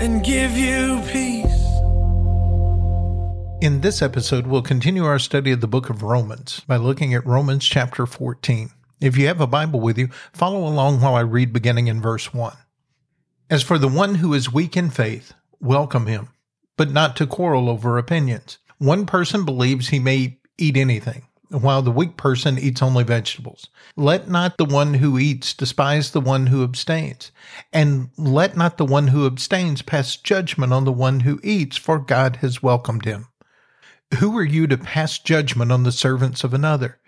and give you peace. In this episode, we'll continue our study of the book of Romans by looking at Romans chapter 14. If you have a Bible with you, follow along while I read beginning in verse 1. As for the one who is weak in faith, welcome him, but not to quarrel over opinions. One person believes he may eat anything, while the weak person eats only vegetables. Let not the one who eats despise the one who abstains, and let not the one who abstains pass judgment on the one who eats, for God has welcomed him. Who are you to pass judgment on the servants of another?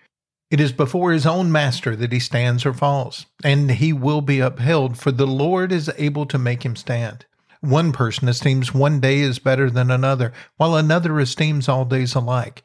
It is before his own master that he stands or falls, and he will be upheld, for the Lord is able to make him stand. One person esteems one day as better than another, while another esteems all days alike.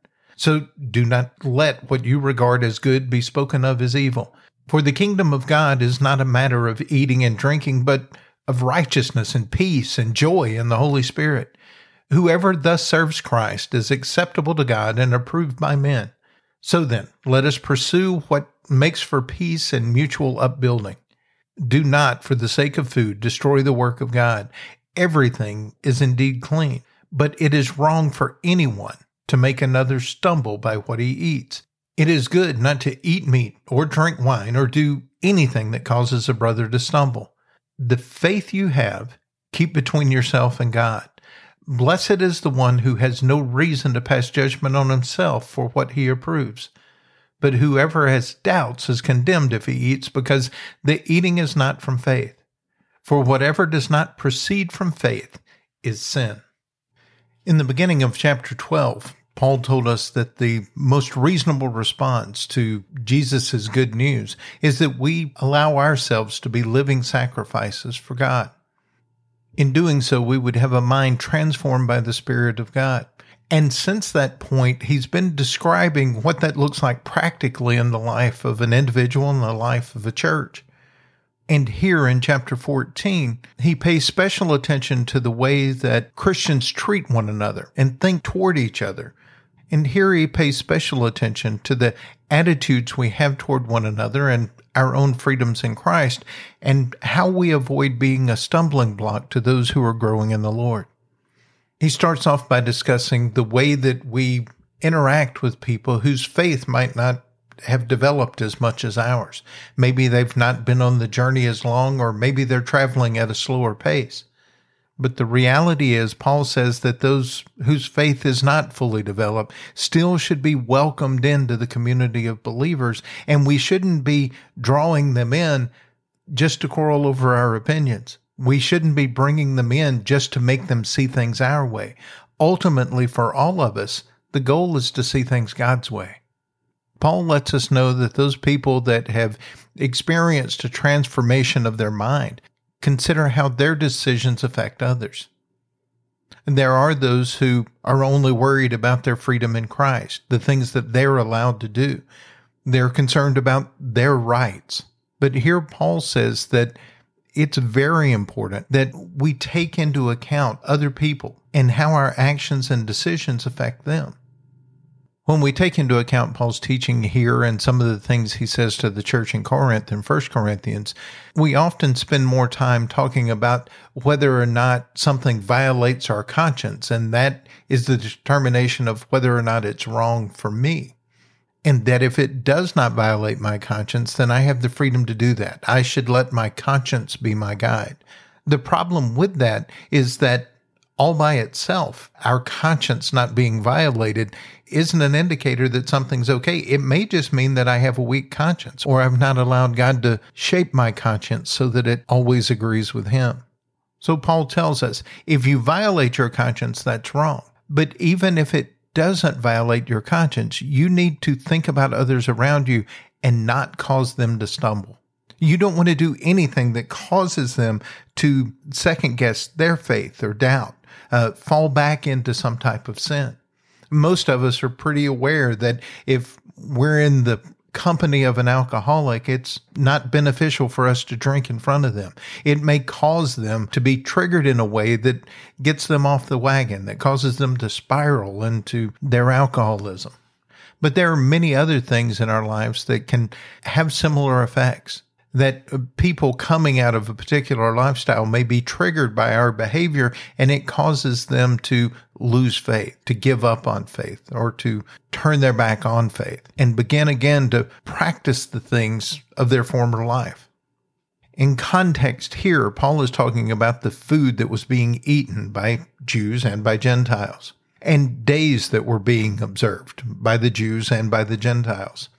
So do not let what you regard as good be spoken of as evil. For the kingdom of God is not a matter of eating and drinking, but of righteousness and peace and joy in the Holy Spirit. Whoever thus serves Christ is acceptable to God and approved by men. So then, let us pursue what makes for peace and mutual upbuilding. Do not, for the sake of food, destroy the work of God. Everything is indeed clean, but it is wrong for anyone to make another stumble by what he eats. It is good not to eat meat or drink wine or do anything that causes a brother to stumble. The faith you have, keep between yourself and God. Blessed is the one who has no reason to pass judgment on himself for what he approves. But whoever has doubts is condemned if he eats, because the eating is not from faith. For whatever does not proceed from faith is sin. In the beginning of chapter 12, Paul told us that the most reasonable response to Jesus' good news is that we allow ourselves to be living sacrifices for God. In doing so, we would have a mind transformed by the Spirit of God. And since that point, he's been describing what that looks like practically in the life of an individual and the life of a church. And here in chapter 14, he pays special attention to the way that Christians treat one another and think toward each other. And here he pays special attention to the attitudes we have toward one another and our own freedoms in Christ and how we avoid being a stumbling block to those who are growing in the Lord. He starts off by discussing the way that we interact with people whose faith might not have developed as much as ours. Maybe they've not been on the journey as long, or maybe they're traveling at a slower pace. But the reality is, Paul says that those whose faith is not fully developed still should be welcomed into the community of believers, and we shouldn't be drawing them in just to quarrel over our opinions. We shouldn't be bringing them in just to make them see things our way. Ultimately, for all of us, the goal is to see things God's way. Paul lets us know that those people that have experienced a transformation of their mind consider how their decisions affect others. And there are those who are only worried about their freedom in Christ, the things that they're allowed to do. They're concerned about their rights. But here Paul says that it's very important that we take into account other people and how our actions and decisions affect them. When we take into account Paul's teaching here and some of the things he says to the church in Corinth and 1 Corinthians, we often spend more time talking about whether or not something violates our conscience, and that is the determination of whether or not it's wrong for me. And that if it does not violate my conscience, then I have the freedom to do that. I should let my conscience be my guide. The problem with that is that all by itself, our conscience not being violated isn't an indicator that something's okay. It may just mean that I have a weak conscience or I've not allowed God to shape my conscience so that it always agrees with Him. So Paul tells us if you violate your conscience, that's wrong. But even if it doesn't violate your conscience, you need to think about others around you and not cause them to stumble. You don't want to do anything that causes them to second guess their faith or doubt, uh, fall back into some type of sin. Most of us are pretty aware that if we're in the company of an alcoholic, it's not beneficial for us to drink in front of them. It may cause them to be triggered in a way that gets them off the wagon, that causes them to spiral into their alcoholism. But there are many other things in our lives that can have similar effects that people coming out of a particular lifestyle may be triggered by our behavior and it causes them to lose faith, to give up on faith, or to turn their back on faith and begin again to practice the things of their former life. In context here, Paul is talking about the food that was being eaten by Jews and by Gentiles, and days that were being observed by the Jews and by the Gentiles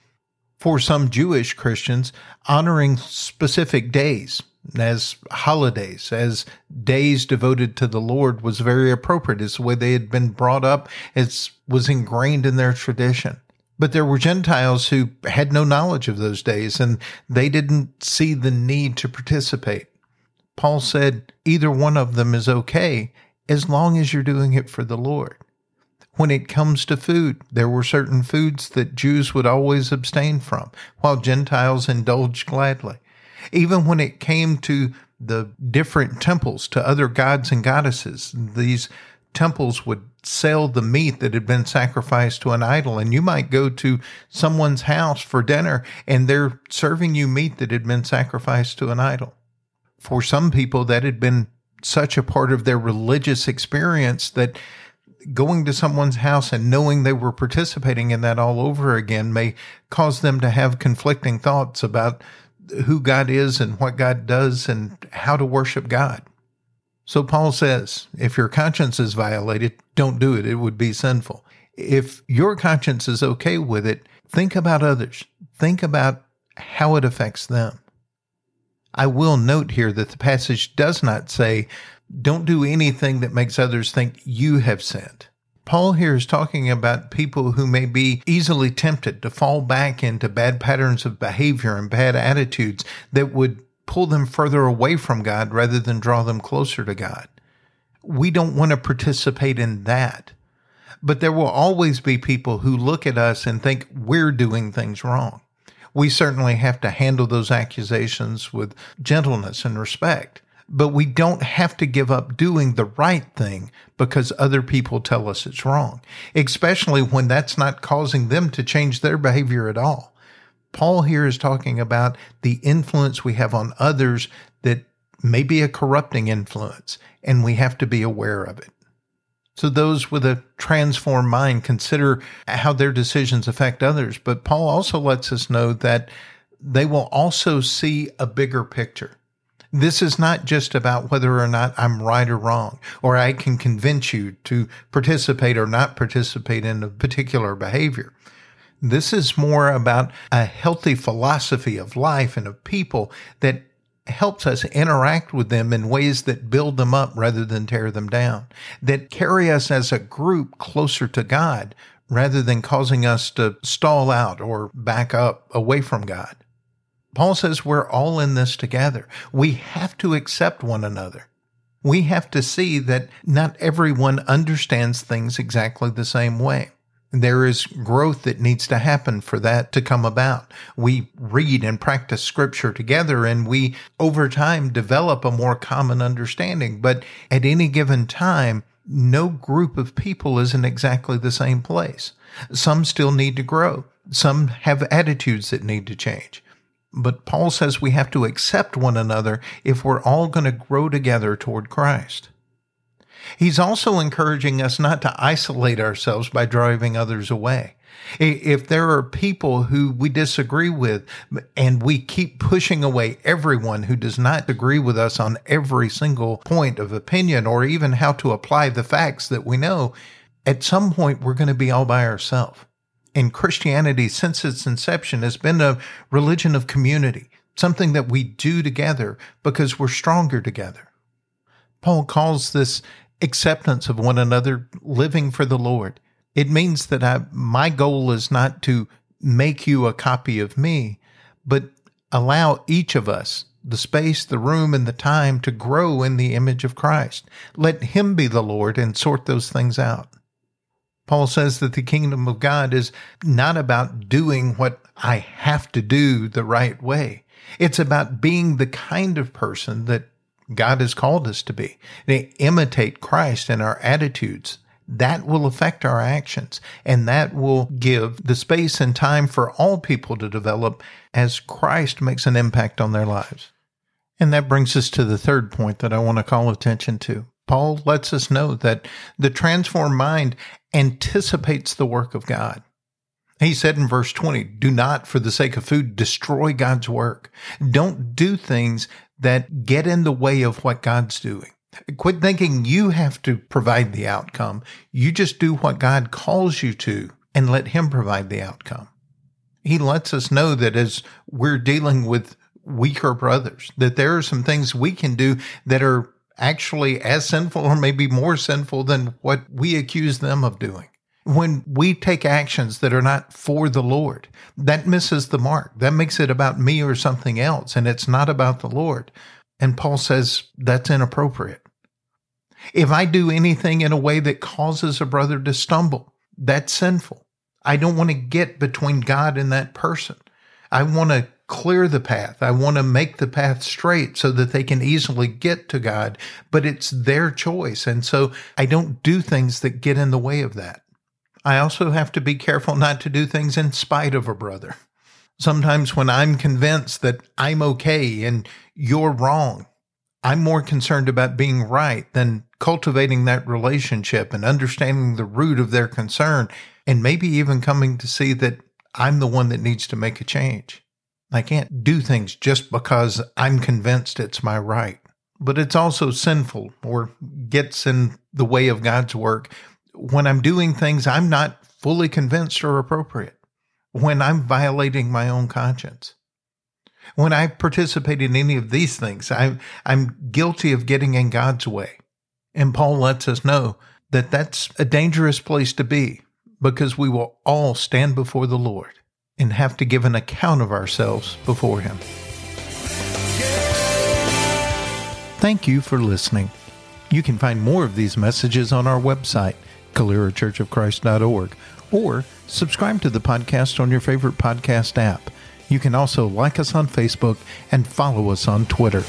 for some Jewish Christians, honoring specific days as holidays, as days devoted to the Lord was very appropriate. It's the way they had been brought up. It was ingrained in their tradition. But there were Gentiles who had no knowledge of those days and they didn't see the need to participate. Paul said either one of them is okay as long as you're doing it for the Lord when it comes to food. There were certain foods that Jews would always abstain from, while Gentiles indulged gladly. Even when it came to the different temples to other gods and goddesses, these temples would sell the meat that had been sacrificed to an idol. And you might go to someone's house for dinner and they're serving you meat that had been sacrificed to an idol. For some people, that had been such a part of their religious experience that going to someone's house and knowing they were participating in that all over again may cause them to have conflicting thoughts about who God is and what God does and how to worship God. So Paul says, if your conscience is violated, don't do it. It would be sinful. If your conscience is okay with it, think about others. Think about how it affects them. I will note here that the passage does not say don't do anything that makes others think you have sinned. Paul here is talking about people who may be easily tempted to fall back into bad patterns of behavior and bad attitudes that would pull them further away from God rather than draw them closer to God. We don't want to participate in that. But there will always be people who look at us and think we're doing things wrong. We certainly have to handle those accusations with gentleness and respect but we don't have to give up doing the right thing because other people tell us it's wrong, especially when that's not causing them to change their behavior at all. Paul here is talking about the influence we have on others that may be a corrupting influence, and we have to be aware of it. So, those with a transformed mind consider how their decisions affect others. But Paul also lets us know that they will also see a bigger picture. This is not just about whether or not I'm right or wrong, or I can convince you to participate or not participate in a particular behavior. This is more about a healthy philosophy of life and of people that helps us interact with them in ways that build them up rather than tear them down, that carry us as a group closer to God rather than causing us to stall out or back up away from God. Paul says we're all in this together. We have to accept one another. We have to see that not everyone understands things exactly the same way. There is growth that needs to happen for that to come about. We read and practice scripture together and we over time develop a more common understanding. But at any given time, no group of people is in exactly the same place. Some still need to grow. Some have attitudes that need to change. But Paul says we have to accept one another if we're all going to grow together toward Christ. He's also encouraging us not to isolate ourselves by driving others away. If there are people who we disagree with and we keep pushing away everyone who does not agree with us on every single point of opinion or even how to apply the facts that we know, at some point we're going to be all by ourselves. And Christianity, since its inception, has been a religion of community, something that we do together because we're stronger together. Paul calls this acceptance of one another, living for the Lord. It means that I, my goal is not to make you a copy of me, but allow each of us the space, the room, and the time to grow in the image of Christ. Let Him be the Lord and sort those things out. Paul says that the kingdom of God is not about doing what I have to do the right way. It's about being the kind of person that God has called us to be. They imitate Christ in our attitudes. That will affect our actions and that will give the space and time for all people to develop as Christ makes an impact on their lives. And that brings us to the third point that I want to call attention to. Paul lets us know that the transformed mind anticipates the work of God. He said in verse 20, do not, for the sake of food, destroy God's work. Don't do things that get in the way of what God's doing. Quit thinking you have to provide the outcome. You just do what God calls you to and let Him provide the outcome. He lets us know that as we're dealing with weaker brothers, that there are some things we can do that are actually as sinful or maybe more sinful than what we accuse them of doing when we take actions that are not for the Lord, that misses the mark. That makes it about me or something else, and it's not about the Lord. And Paul says that's inappropriate. If I do anything in a way that causes a brother to stumble, that's sinful. I don't want to get between God and that person. I want to clear the path. I want to make the path straight so that they can easily get to God, but it's their choice. And so I don't do things that get in the way of that. I also have to be careful not to do things in spite of a brother. Sometimes when I'm convinced that I'm okay and you're wrong, I'm more concerned about being right than cultivating that relationship and understanding the root of their concern and maybe even coming to see that I'm the one that needs to make a change. I can't do things just because I'm convinced it's my right. But it's also sinful or gets in the way of God's work when I'm doing things I'm not fully convinced are appropriate, when I'm violating my own conscience. When I participate in any of these things, I'm, I'm guilty of getting in God's way. And Paul lets us know that that's a dangerous place to be because we will all stand before the Lord and have to give an account of ourselves before Him. Thank you for listening. You can find more of these messages on our website CaleraChurchOfChrist.org, or subscribe to the podcast on your favorite podcast app. You can also like us on Facebook and follow us on Twitter.